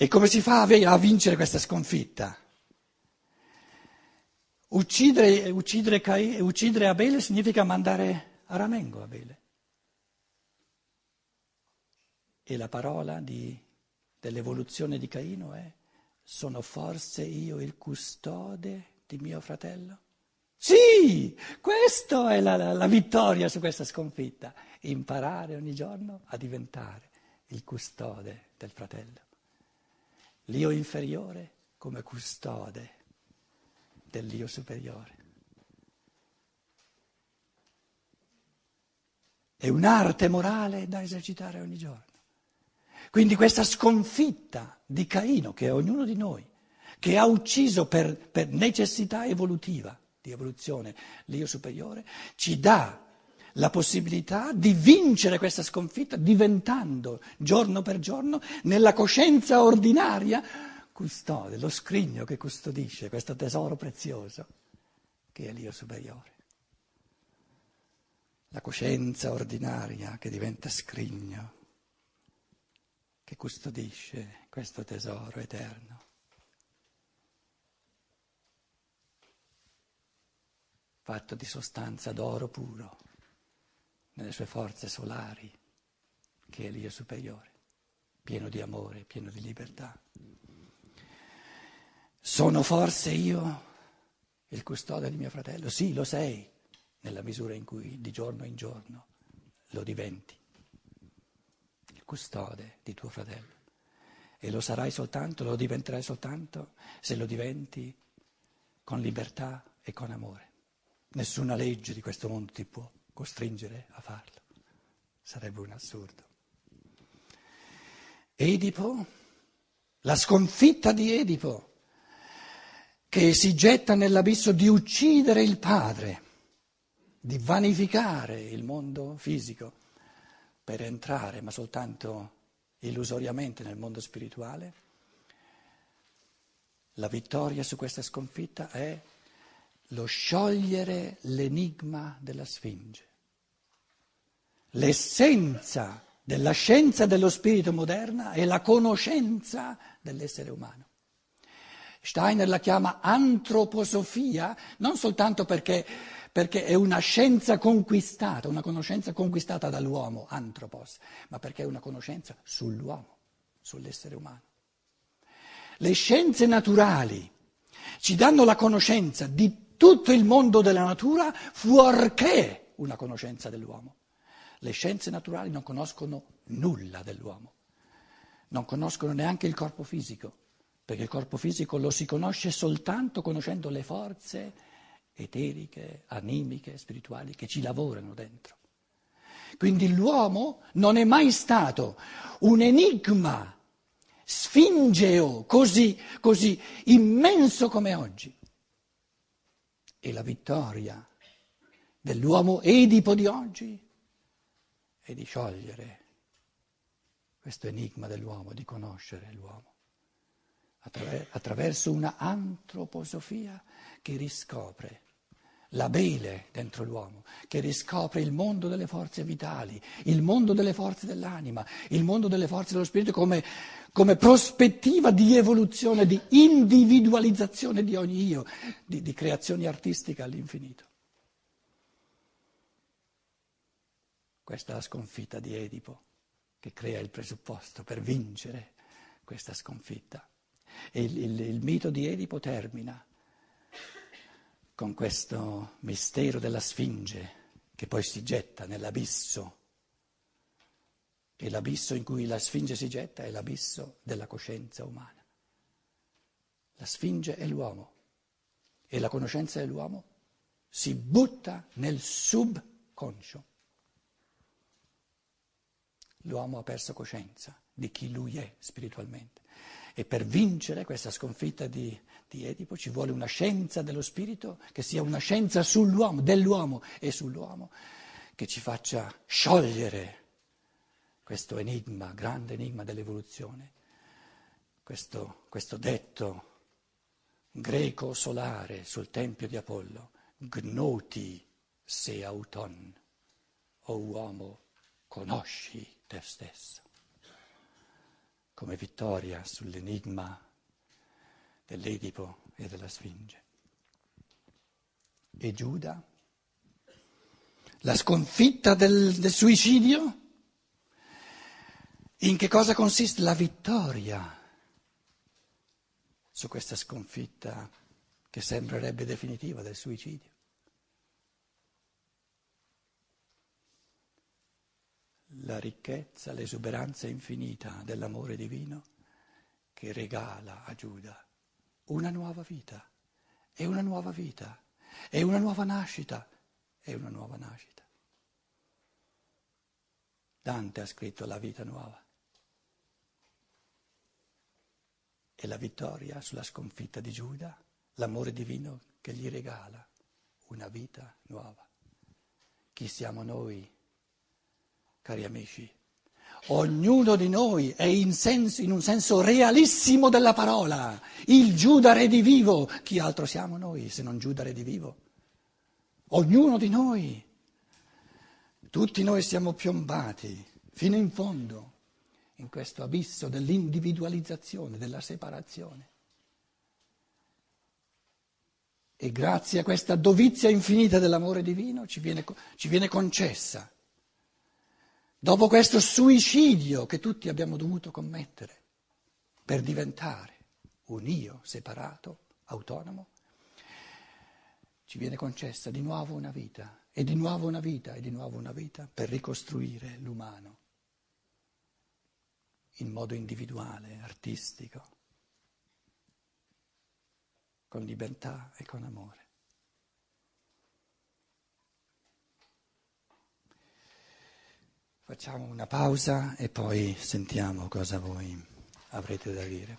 E come si fa a vincere questa sconfitta? Uccidere, uccidere, uccidere Abele significa mandare a ramengo Abele. E la parola di, dell'evoluzione di Caino è sono forse io il custode di mio fratello? Sì, questa è la, la, la vittoria su questa sconfitta, imparare ogni giorno a diventare il custode del fratello l'io inferiore come custode dell'io superiore. È un'arte morale da esercitare ogni giorno. Quindi questa sconfitta di Caino, che è ognuno di noi, che ha ucciso per, per necessità evolutiva, di evoluzione, l'io superiore, ci dà la possibilità di vincere questa sconfitta diventando giorno per giorno nella coscienza ordinaria custode, lo scrigno che custodisce questo tesoro prezioso che è l'io superiore. La coscienza ordinaria che diventa scrigno, che custodisce questo tesoro eterno. fatto di sostanza d'oro puro nelle sue forze solari, che è l'io superiore, pieno di amore, pieno di libertà. Sono forse io il custode di mio fratello? Sì, lo sei, nella misura in cui di giorno in giorno lo diventi, il custode di tuo fratello. E lo sarai soltanto, lo diventerai soltanto se lo diventi con libertà e con amore. Nessuna legge di questo mondo ti può costringere a farlo. Sarebbe un assurdo. Edipo, la sconfitta di Edipo, che si getta nell'abisso di uccidere il padre, di vanificare il mondo fisico per entrare, ma soltanto illusoriamente, nel mondo spirituale. La vittoria su questa sconfitta è lo sciogliere l'enigma della Sfinge l'essenza della scienza dello spirito moderna è la conoscenza dell'essere umano. Steiner la chiama antroposofia non soltanto perché, perché, è una scienza conquistata, una conoscenza conquistata dall'uomo, antropos, ma perché è una conoscenza sull'uomo, sull'essere umano. Le scienze naturali ci danno la conoscenza di tutto il mondo della natura fuorché una conoscenza dell'uomo. Le scienze naturali non conoscono nulla dell'uomo, non conoscono neanche il corpo fisico, perché il corpo fisico lo si conosce soltanto conoscendo le forze eteriche, animiche, spirituali che ci lavorano dentro. Quindi l'uomo non è mai stato un enigma sfingeo così, così immenso come oggi. E la vittoria dell'uomo edipo di oggi e di sciogliere questo enigma dell'uomo, di conoscere l'uomo, attraverso una antroposofia che riscopre la bele dentro l'uomo, che riscopre il mondo delle forze vitali, il mondo delle forze dell'anima, il mondo delle forze dello spirito come, come prospettiva di evoluzione, di individualizzazione di ogni io, di, di creazione artistica all'infinito. Questa è la sconfitta di Edipo che crea il presupposto per vincere questa sconfitta. E il, il, il mito di Edipo termina con questo mistero della Sfinge che poi si getta nell'abisso. E l'abisso in cui la Sfinge si getta è l'abisso della coscienza umana. La Sfinge è l'uomo e la conoscenza dell'uomo si butta nel subconscio l'uomo ha perso coscienza di chi lui è spiritualmente. E per vincere questa sconfitta di, di, Edipo ci vuole una scienza dello spirito che sia una scienza sull'uomo, dell'uomo e sull'uomo, che ci faccia sciogliere questo enigma, grande enigma dell'evoluzione, questo, questo detto greco solare sul tempio di Apollo, gnoti se auton, o uomo, conosci te stesso. come vittoria sull'enigma dell'Edipo e della Sfinge. E Giuda? La sconfitta del, del suicidio? In che cosa consiste la vittoria su questa sconfitta che sembrerebbe definitiva del suicidio? La ricchezza, l'esuberanza infinita dell'amore divino che regala a Giuda una nuova vita, è una nuova vita, è una nuova nascita, è una nuova nascita. Dante ha scritto la vita nuova. E la vittoria sulla sconfitta di Giuda, l'amore divino che gli regala una vita nuova. Chi siamo noi, cari amici? Ognuno di noi è in, senso, in un senso realissimo della parola, il Giuda redivivo. Chi altro siamo noi se non Giuda redivivo? Ognuno di noi. Tutti noi siamo piombati fino in fondo in questo abisso dell'individualizzazione, della separazione. E grazie a questa dovizia infinita dell'amore divino ci viene, ci viene concessa, dopo questo suicidio che tutti abbiamo dovuto commettere per diventare un io separato, autonomo, ci viene concessa di nuovo una vita, e di nuovo una vita, e di nuovo una vita per ricostruire l'umano in modo individuale, artistico, con libertà e con amore. Facciamo una pausa e poi sentiamo cosa voi avrete da dire.